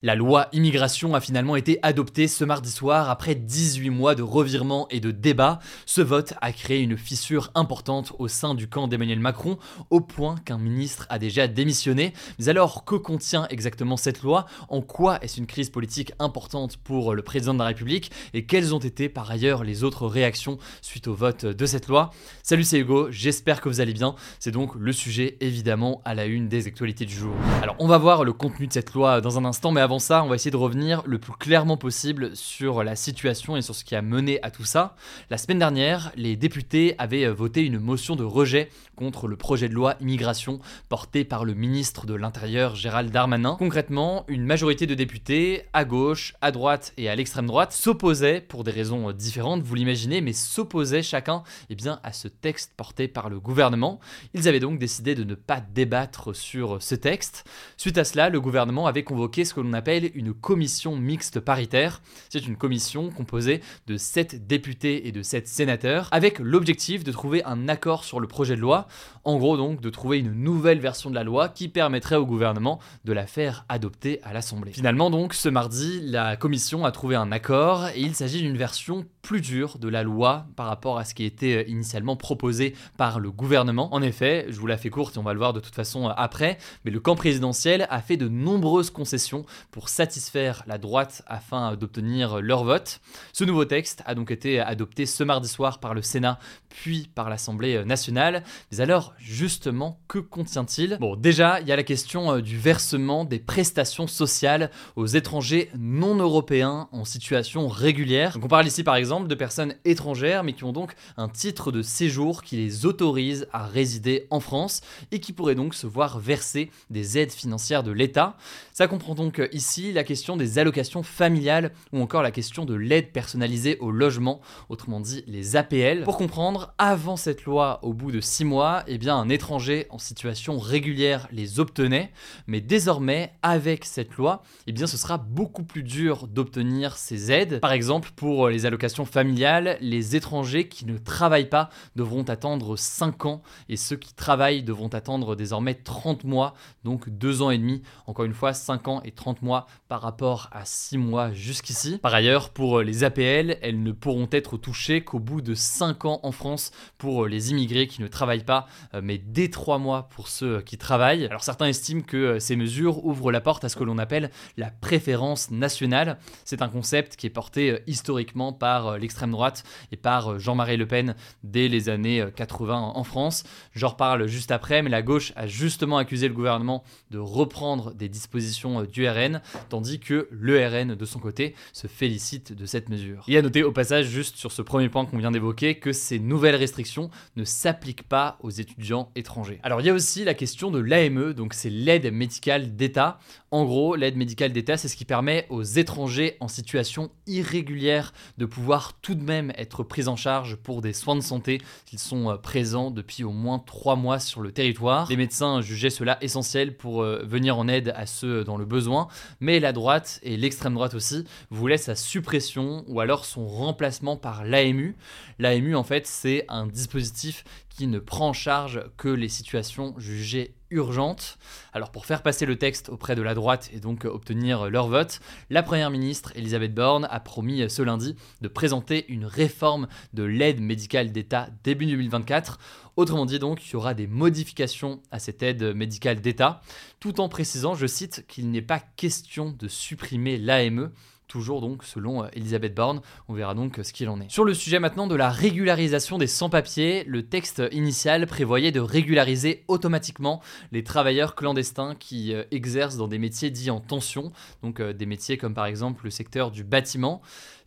La loi immigration a finalement été adoptée ce mardi soir après 18 mois de revirements et de débats. Ce vote a créé une fissure importante au sein du camp d'Emmanuel Macron, au point qu'un ministre a déjà démissionné. Mais alors, que contient exactement cette loi? En quoi est-ce une crise politique importante pour le président de la République? Et quelles ont été par ailleurs les autres réactions suite au vote de cette loi? Salut, c'est Hugo, j'espère que vous allez bien. C'est donc le sujet évidemment à la une des actualités du jour. Alors, on va voir le contenu de cette loi dans un instant, mais avant ça, on va essayer de revenir le plus clairement possible sur la situation et sur ce qui a mené à tout ça. La semaine dernière, les députés avaient voté une motion de rejet contre le projet de loi immigration porté par le ministre de l'Intérieur Gérald Darmanin. Concrètement, une majorité de députés, à gauche, à droite et à l'extrême droite, s'opposaient, pour des raisons différentes, vous l'imaginez, mais s'opposaient chacun eh bien, à ce texte porté par le gouvernement. Ils avaient donc décidé de ne pas débattre sur ce texte. Suite à cela, le gouvernement avait convoqué ce que l'on appelle une commission mixte paritaire. C'est une commission composée de 7 députés et de 7 sénateurs, avec l'objectif de trouver un accord sur le projet de loi. En gros donc de trouver une nouvelle version de la loi qui permettrait au gouvernement de la faire adopter à l'Assemblée. Finalement donc ce mardi, la commission a trouvé un accord et il s'agit d'une version plus dure de la loi par rapport à ce qui était initialement proposé par le gouvernement. En effet, je vous la fais courte et on va le voir de toute façon après, mais le camp présidentiel a fait de nombreuses concessions pour satisfaire la droite afin d'obtenir leur vote. Ce nouveau texte a donc été adopté ce mardi soir par le Sénat puis par l'Assemblée nationale. Mais alors, justement, que contient-il? Bon, déjà, il y a la question du versement des prestations sociales aux étrangers non européens en situation régulière. Donc on parle ici par exemple de personnes étrangères mais qui ont donc un titre de séjour qui les autorise à résider en France et qui pourraient donc se voir verser des aides financières de l'État. Ça comprend donc ici la question des allocations familiales ou encore la question de l'aide personnalisée au logement, autrement dit les APL. Pour comprendre, avant cette loi, au bout de 6 mois, eh bien un étranger en situation régulière les obtenait, mais désormais avec cette loi, eh bien ce sera beaucoup plus dur d'obtenir ces aides. Par exemple, pour les allocations familiales, les étrangers qui ne travaillent pas devront attendre 5 ans et ceux qui travaillent devront attendre désormais 30 mois, donc 2 ans et demi. Encore une fois, 5 ans et 30 mois par rapport à 6 mois jusqu'ici. Par ailleurs, pour les APL, elles ne pourront être touchées qu'au bout de 5 ans en France pour les immigrés qui ne travaillent pas, mais dès 3 mois pour ceux qui travaillent. Alors certains estiment que ces mesures ouvrent la porte à ce que l'on appelle la préférence nationale. C'est un concept qui est porté historiquement par l'extrême droite et par Jean-Marie Le Pen dès les années 80 en France. J'en reparle juste après, mais la gauche a justement accusé le gouvernement de reprendre des dispositions du RN, tandis que le RN de son côté se félicite de cette mesure. Et à noter au passage, juste sur ce premier point qu'on vient d'évoquer, que ces nouvelles restrictions ne s'appliquent pas aux étudiants étrangers. Alors il y a aussi la question de l'AME, donc c'est l'aide médicale d'État. En gros, l'aide médicale d'État, c'est ce qui permet aux étrangers en situation irrégulière de pouvoir tout de même être pris en charge pour des soins de santé s'ils sont présents depuis au moins 3 mois sur le territoire. Les médecins jugeaient cela essentiel pour venir en aide à ceux dans le besoin, mais la droite et l'extrême droite aussi voulaient sa suppression ou alors son remplacement par l'AMU. L'AMU en fait c'est un dispositif qui ne prend en charge que les situations jugées urgentes. Alors pour faire passer le texte auprès de la droite et donc obtenir leur vote, la Première ministre Elisabeth Borne a promis ce lundi de présenter une réforme de l'aide médicale d'État début 2024. Autrement dit donc, il y aura des modifications à cette aide médicale d'État, tout en précisant, je cite, qu'il n'est pas question de supprimer l'AME, toujours donc selon euh, Elisabeth Borne. On verra donc ce qu'il en est. Sur le sujet maintenant de la régularisation des sans-papiers, le texte initial prévoyait de régulariser automatiquement les travailleurs clandestins qui euh, exercent dans des métiers dits en tension, donc euh, des métiers comme par exemple le secteur du bâtiment.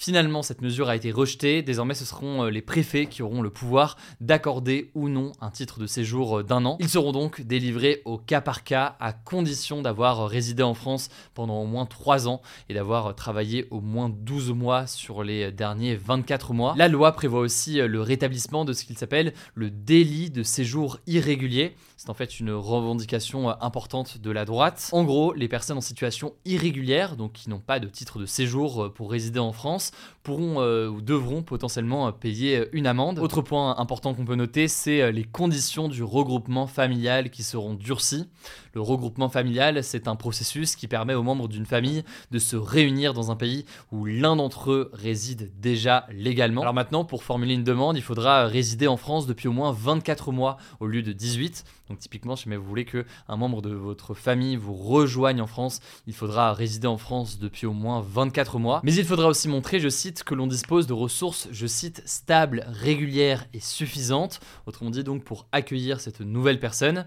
Finalement, cette mesure a été rejetée. Désormais, ce seront les préfets qui auront le pouvoir d'accorder ou non un titre de séjour d'un an. Ils seront donc délivrés au cas par cas à condition d'avoir résidé en France pendant au moins 3 ans et d'avoir travaillé au moins 12 mois sur les derniers 24 mois. La loi prévoit aussi euh, le rétablissement de ce qu'il s'appelle le délit de séjour irrégulier. C'est en fait une revendication euh, importante de la droite. En gros, les personnes en situation irrégulière, donc qui n'ont pas de titre de séjour euh, pour résider en France, pourront ou devront potentiellement payer une amende. Autre point important qu'on peut noter, c'est les conditions du regroupement familial qui seront durcies. Le regroupement familial, c'est un processus qui permet aux membres d'une famille de se réunir dans un pays où l'un d'entre eux réside déjà légalement. Alors maintenant, pour formuler une demande, il faudra résider en France depuis au moins 24 mois au lieu de 18. Donc typiquement, si vous voulez que un membre de votre famille vous rejoigne en France, il faudra résider en France depuis au moins 24 mois. Mais il faudra aussi montrer, je cite, que l'on dispose de ressources, je cite, stables, régulières et suffisantes. Autrement dit donc pour accueillir cette nouvelle personne.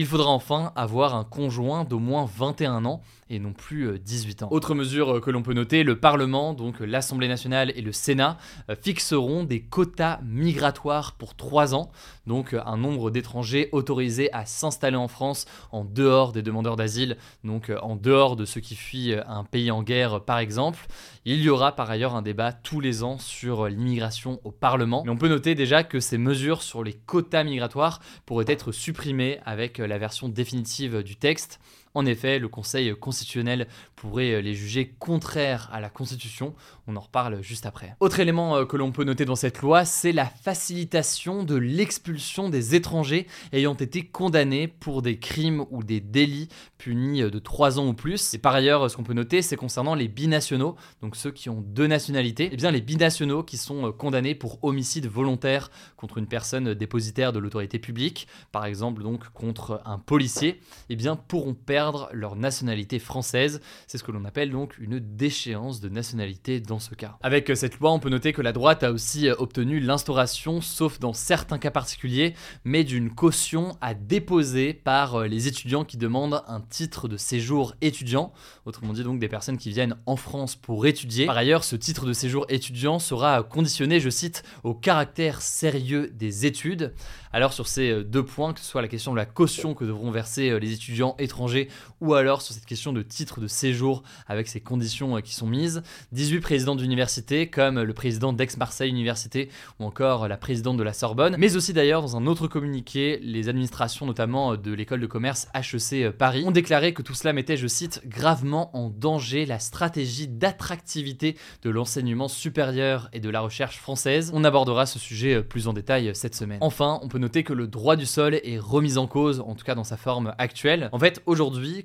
Il faudra enfin avoir un conjoint d'au moins 21 ans et non plus 18 euh, ans. Autre mesure euh, que l'on peut noter, le Parlement, donc l'Assemblée nationale et le Sénat, euh, fixeront des quotas migratoires pour 3 ans, donc un nombre d'étrangers autorisés à s'installer en France en dehors des demandeurs d'asile, donc en dehors de ceux qui fuient un pays en guerre par exemple. Il y aura par ailleurs un débat tous les ans sur l'immigration au Parlement. Mais on peut noter déjà que ces mesures sur les quotas migratoires pourraient être supprimées avec la version définitive du texte. En effet, le Conseil constitutionnel pourrait euh, les juger contraires à la Constitution. On en reparle juste après. Autre élément euh, que l'on peut noter dans cette loi, c'est la facilitation de l'expulsion des étrangers ayant été condamnés pour des crimes ou des délits punis euh, de 3 ans ou plus. Et par ailleurs, ce qu'on peut noter, c'est concernant les binationaux, donc ceux qui ont deux nationalités, eh bien les binationaux qui sont condamnés pour homicide volontaire contre une personne dépositaire de l'autorité publique, par exemple donc contre un policier, eh pourront perdre leur nationalité française. C'est ce que l'on appelle donc une déchéance de nationalité dans ce cas. Avec cette loi, on peut noter que la droite a aussi obtenu l'instauration, sauf dans certains cas particuliers, mais d'une caution à déposer par les étudiants qui demandent un titre de séjour étudiant, autrement dit donc des personnes qui viennent en France pour étudier. Par ailleurs, ce titre de séjour étudiant sera conditionné, je cite, au caractère sérieux des études. Alors sur ces deux points, que ce soit la question de la caution que devront verser les étudiants étrangers ou alors sur cette question de titre de séjour avec ces conditions euh, qui sont mises. 18 présidents d'université, comme le président d'Aix-Marseille Université ou encore la présidente de la Sorbonne, mais aussi d'ailleurs dans un autre communiqué, les administrations notamment euh, de l'école de commerce HEC euh, Paris ont déclaré que tout cela mettait, je cite, gravement en danger la stratégie d'attractivité de l'enseignement supérieur et de la recherche française. On abordera ce sujet plus en détail cette semaine. Enfin, on peut noter que le droit du sol est remis en cause, en tout cas dans sa forme actuelle. En fait,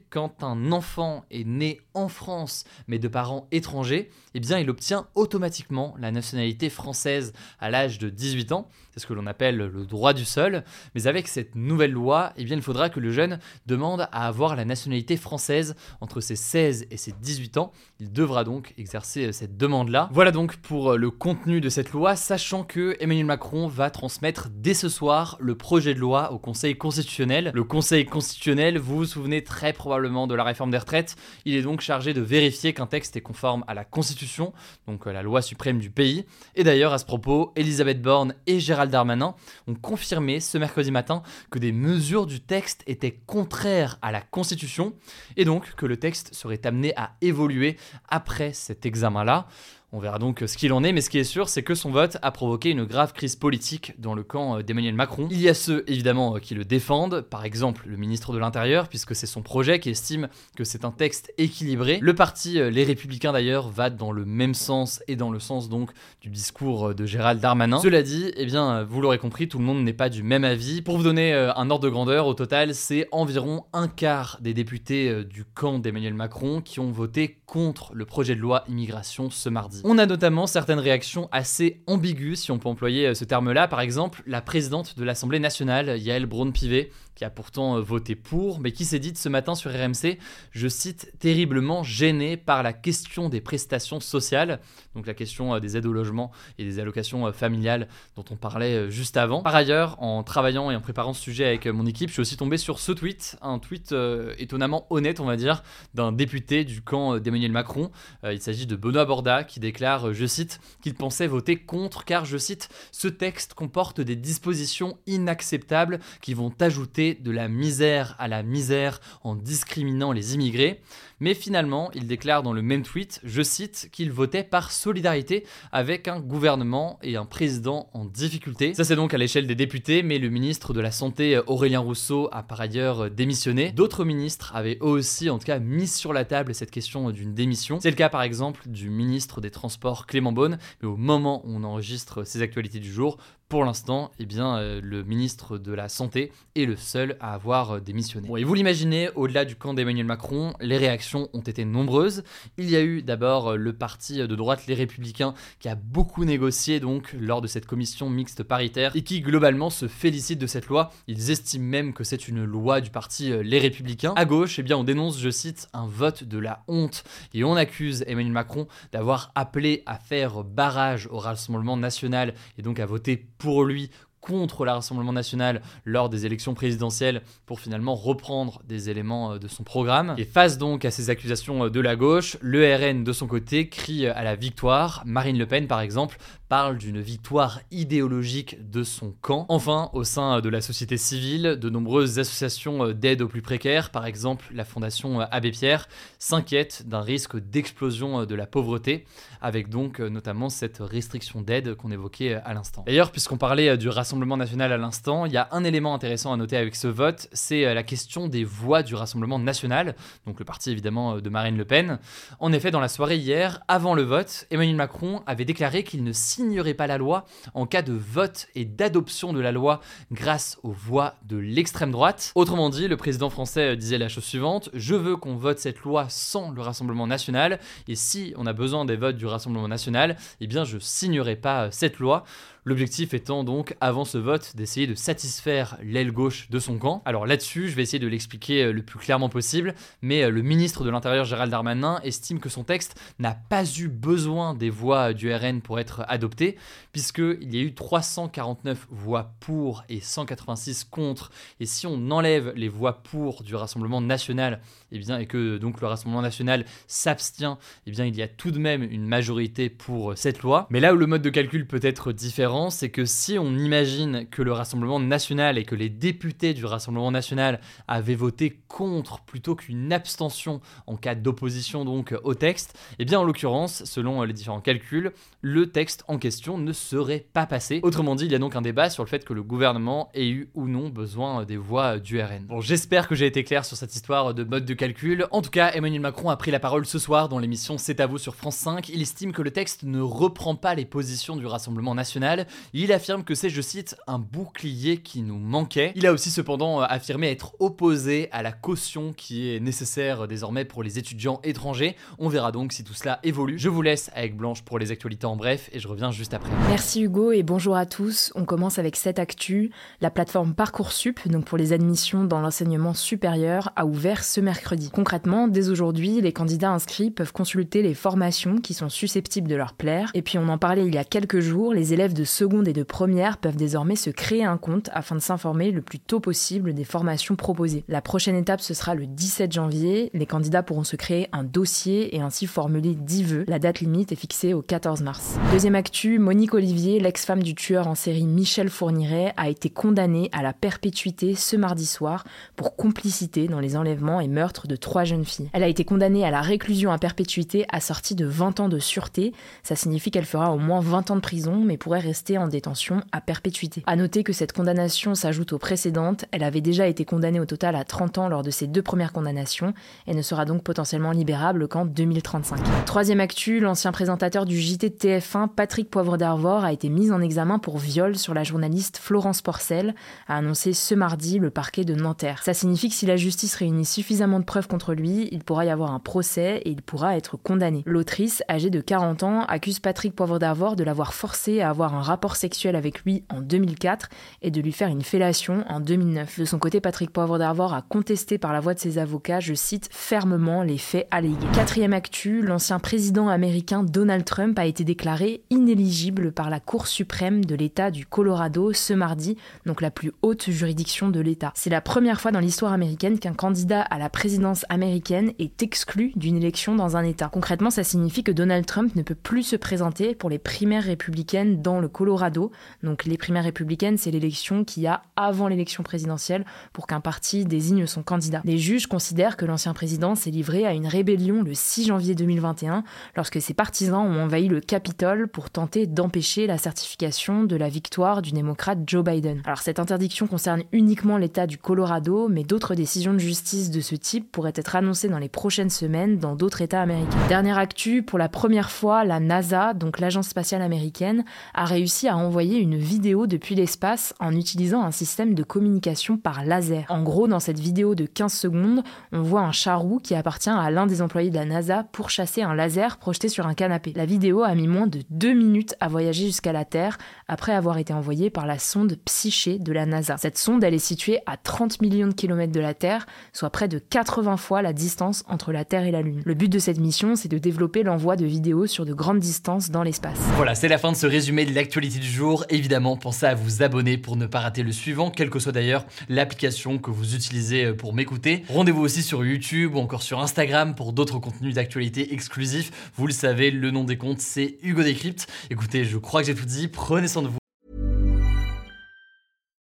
quand un enfant est né en France mais de parents étrangers, eh bien il obtient automatiquement la nationalité française à l'âge de 18 ans. C'est ce que l'on appelle le droit du sol. Mais avec cette nouvelle loi, eh bien il faudra que le jeune demande à avoir la nationalité française entre ses 16 et ses 18 ans. Il devra donc exercer cette demande-là. Voilà donc pour le contenu de cette loi, sachant que Emmanuel Macron va transmettre dès ce soir le projet de loi au Conseil constitutionnel. Le Conseil constitutionnel, vous vous souvenez très probablement de la réforme des retraites. Il est donc chargé de vérifier qu'un texte est conforme à la Constitution, donc euh, la loi suprême du pays. Et d'ailleurs, à ce propos, Elisabeth Borne et Gérald Darmanin ont confirmé ce mercredi matin que des mesures du texte étaient contraires à la Constitution, et donc que le texte serait amené à évoluer après cet examen-là. On verra donc ce qu'il en est, mais ce qui est sûr, c'est que son vote a provoqué une grave crise politique dans le camp euh, d'Emmanuel Macron. Il y a ceux, évidemment, euh, qui le défendent, par exemple le ministre de l'Intérieur, puisque c'est son projet qui estime que c'est un texte équilibré. Le parti euh, Les Républicains, d'ailleurs, va dans le même sens et dans le sens donc du discours de Gérald Darmanin. Cela dit, eh bien, vous l'aurez compris, tout le monde n'est pas du même avis. Pour vous donner un ordre de grandeur, au total, c'est environ un quart des députés du camp d'Emmanuel Macron qui ont voté contre le projet de loi immigration ce mardi. On a notamment certaines réactions assez ambiguës, si on peut employer euh, ce terme-là. Par exemple, la présidente de l'Assemblée nationale, Yael Braun-Pivet, qui a pourtant voté pour, mais qui s'est dit ce matin sur RMC, je cite, terriblement gêné par la question des prestations sociales, donc la question des aides au logement et des allocations familiales dont on parlait juste avant. Par ailleurs, en travaillant et en préparant ce sujet avec mon équipe, je suis aussi tombé sur ce tweet, un tweet étonnamment honnête, on va dire, d'un député du camp d'Emmanuel Macron. il s'agit de Benoît Borda qui déclare, je cite, qu'il pensait voter contre car, je cite, ce texte comporte des dispositions inacceptables qui vont ajouter de la misère à la misère en discriminant les immigrés. Mais finalement, il déclare dans le même tweet, je cite, qu'il votait par solidarité avec un gouvernement et un président en difficulté. Ça c'est donc à l'échelle des députés, mais le ministre de la Santé Aurélien Rousseau a par ailleurs démissionné. D'autres ministres avaient eux aussi en tout cas mis sur la table cette question d'une démission. C'est le cas par exemple du ministre des Transports Clément Beaune, mais au moment où on enregistre ces actualités du jour, pour l'instant, eh bien, euh, le ministre de la Santé est le seul à avoir euh, démissionné. et vous l'imaginez, au-delà du camp d'Emmanuel Macron, les réactions ont été nombreuses. Il y a eu d'abord euh, le parti de droite, les Républicains, qui a beaucoup négocié donc lors de cette commission mixte paritaire et qui globalement se félicite de cette loi. Ils estiment même que c'est une loi du parti Les Républicains. À gauche, eh bien, on dénonce, je cite, un vote de la honte et on accuse Emmanuel Macron d'avoir appelé à faire barrage au Rassemblement national et donc à voter pour lui contre le Rassemblement national lors des élections présidentielles pour finalement reprendre des éléments euh, de son programme. Et face donc à ces accusations euh, de la gauche, le RN de son côté crie à la victoire. Marine Le Pen par exemple parle d'une victoire idéologique de son camp. Enfin, au sein de la société civile, de nombreuses associations euh, d'aide aux plus précaires, par exemple la Fondation Abbé Pierre, s'inquiètent d'un risque d'explosion de la pauvreté, avec donc notamment cette restriction d'aide qu'on évoquait à l'instant. D'ailleurs, puisqu'on parlait du Rassemblement national à l'instant, il y a un élément intéressant à noter avec ce vote, c'est euh, la question des voix du Rassemblement national, donc le parti évidemment euh, de Marine Le Pen. En effet, dans la soirée hier, avant le vote, Emmanuel Macron avait déclaré qu'il ne signerait pas la loi en cas de vote et d'adoption de la loi grâce aux voix de l'extrême droite. Autrement dit, le président français euh, disait la chose suivante, je veux qu'on vote cette loi sans le Rassemblement national, et si on a besoin des votes du Rassemblement national, eh bien je signerai pas cette loi. L'objectif étant donc, avant ce vote, d'essayer de satisfaire l'aile gauche de son camp. Alors là-dessus, je vais essayer de l'expliquer euh, le plus clairement possible, mais euh, le ministre de l'Intérieur Gérald Darmanin estime que son texte n'a pas eu besoin des voix du RN pour être adopté, puisqu'il y a eu 349 voix pour et 186 contre. Et si on enlève les voix pour du Rassemblement national, et eh bien, et que donc le Rassemblement national s'abstient, et eh bien, il y a tout de même une majorité pour euh, cette loi. Mais là où le mode de calcul peut être différent, c'est que si on imagine que le Rassemblement national et que les députés du Rassemblement national avaient voté contre plutôt qu'une abstention en cas d'opposition donc au texte, eh bien en l'occurrence, selon les différents calculs, le texte en question ne serait pas passé. Autrement dit, il y a donc un débat sur le fait que le gouvernement ait eu ou non besoin des voix du RN. Bon, j'espère que j'ai été clair sur cette histoire de mode de calcul. En tout cas, Emmanuel Macron a pris la parole ce soir dans l'émission C'est à vous sur France 5. Il estime que le texte ne reprend pas les positions du Rassemblement national il affirme que c'est, je cite, un bouclier qui nous manquait. Il a aussi cependant euh, affirmé être opposé à la caution qui est nécessaire désormais pour les étudiants étrangers. On verra donc si tout cela évolue. Je vous laisse avec Blanche pour les actualités en bref et je reviens juste après. Merci Hugo et bonjour à tous. On commence avec cette actu. La plateforme Parcoursup, donc pour les admissions dans l'enseignement supérieur, a ouvert ce mercredi. Concrètement, dès aujourd'hui, les candidats inscrits peuvent consulter les formations qui sont susceptibles de leur plaire. Et puis on en parlait il y a quelques jours, les élèves de seconde et de première peuvent désormais se créer un compte afin de s'informer le plus tôt possible des formations proposées. La prochaine étape, ce sera le 17 janvier. Les candidats pourront se créer un dossier et ainsi formuler 10 vœux. La date limite est fixée au 14 mars. Deuxième actu, Monique Olivier, l'ex-femme du tueur en série Michel Fourniret, a été condamnée à la perpétuité ce mardi soir pour complicité dans les enlèvements et meurtres de trois jeunes filles. Elle a été condamnée à la réclusion à perpétuité assortie de 20 ans de sûreté. Ça signifie qu'elle fera au moins 20 ans de prison mais pourrait rester en détention à perpétuité. À noter que cette condamnation s'ajoute aux précédentes, elle avait déjà été condamnée au total à 30 ans lors de ses deux premières condamnations et ne sera donc potentiellement libérable qu'en 2035. Troisième actu, l'ancien présentateur du JT de TF1, Patrick Poivre d'Arvor, a été mis en examen pour viol sur la journaliste Florence Porcel, a annoncé ce mardi le parquet de Nanterre. Ça signifie que si la justice réunit suffisamment de preuves contre lui, il pourra y avoir un procès et il pourra être condamné. L'autrice, âgée de 40 ans, accuse Patrick Poivre d'Arvor de l'avoir forcé à avoir un rapport sexuel avec lui en 2004 et de lui faire une fellation en 2009. De son côté, Patrick Poivre d'Arvor a contesté par la voix de ses avocats, je cite, fermement les faits allégués. Quatrième actu, l'ancien président américain Donald Trump a été déclaré inéligible par la Cour suprême de l'État du Colorado ce mardi, donc la plus haute juridiction de l'État. C'est la première fois dans l'histoire américaine qu'un candidat à la présidence américaine est exclu d'une élection dans un État. Concrètement, ça signifie que Donald Trump ne peut plus se présenter pour les primaires républicaines dans le Colorado. Donc les primaires républicaines, c'est l'élection qu'il y a avant l'élection présidentielle pour qu'un parti désigne son candidat. Les juges considèrent que l'ancien président s'est livré à une rébellion le 6 janvier 2021 lorsque ses partisans ont envahi le Capitole pour tenter d'empêcher la certification de la victoire du démocrate Joe Biden. Alors cette interdiction concerne uniquement l'État du Colorado, mais d'autres décisions de justice de ce type pourraient être annoncées dans les prochaines semaines dans d'autres États américains. Dernière actu, pour la première fois, la NASA, donc l'agence spatiale américaine, a réussi à envoyer une vidéo depuis l'espace en utilisant un système de communication par laser. En gros, dans cette vidéo de 15 secondes, on voit un charou qui appartient à l'un des employés de la NASA pour chasser un laser projeté sur un canapé. La vidéo a mis moins de deux minutes à voyager jusqu'à la Terre après avoir été envoyée par la sonde Psyché de la NASA. Cette sonde, elle est située à 30 millions de kilomètres de la Terre, soit près de 80 fois la distance entre la Terre et la Lune. Le but de cette mission, c'est de développer l'envoi de vidéos sur de grandes distances dans l'espace. Voilà, c'est la fin de ce résumé de l'actualité du jour. Évidemment, pensez à vous abonner pour ne pas rater le suivant, quelle que soit d'ailleurs l'application que vous utilisez euh, pour m'écouter. Rendez-vous aussi sur YouTube ou encore sur Instagram pour d'autres contenus d'actualité exclusifs. Vous le savez, le nom des comptes, c'est Hugo Décrypte. Écoutez, je crois que j'ai tout dit. Prenez soin de vous.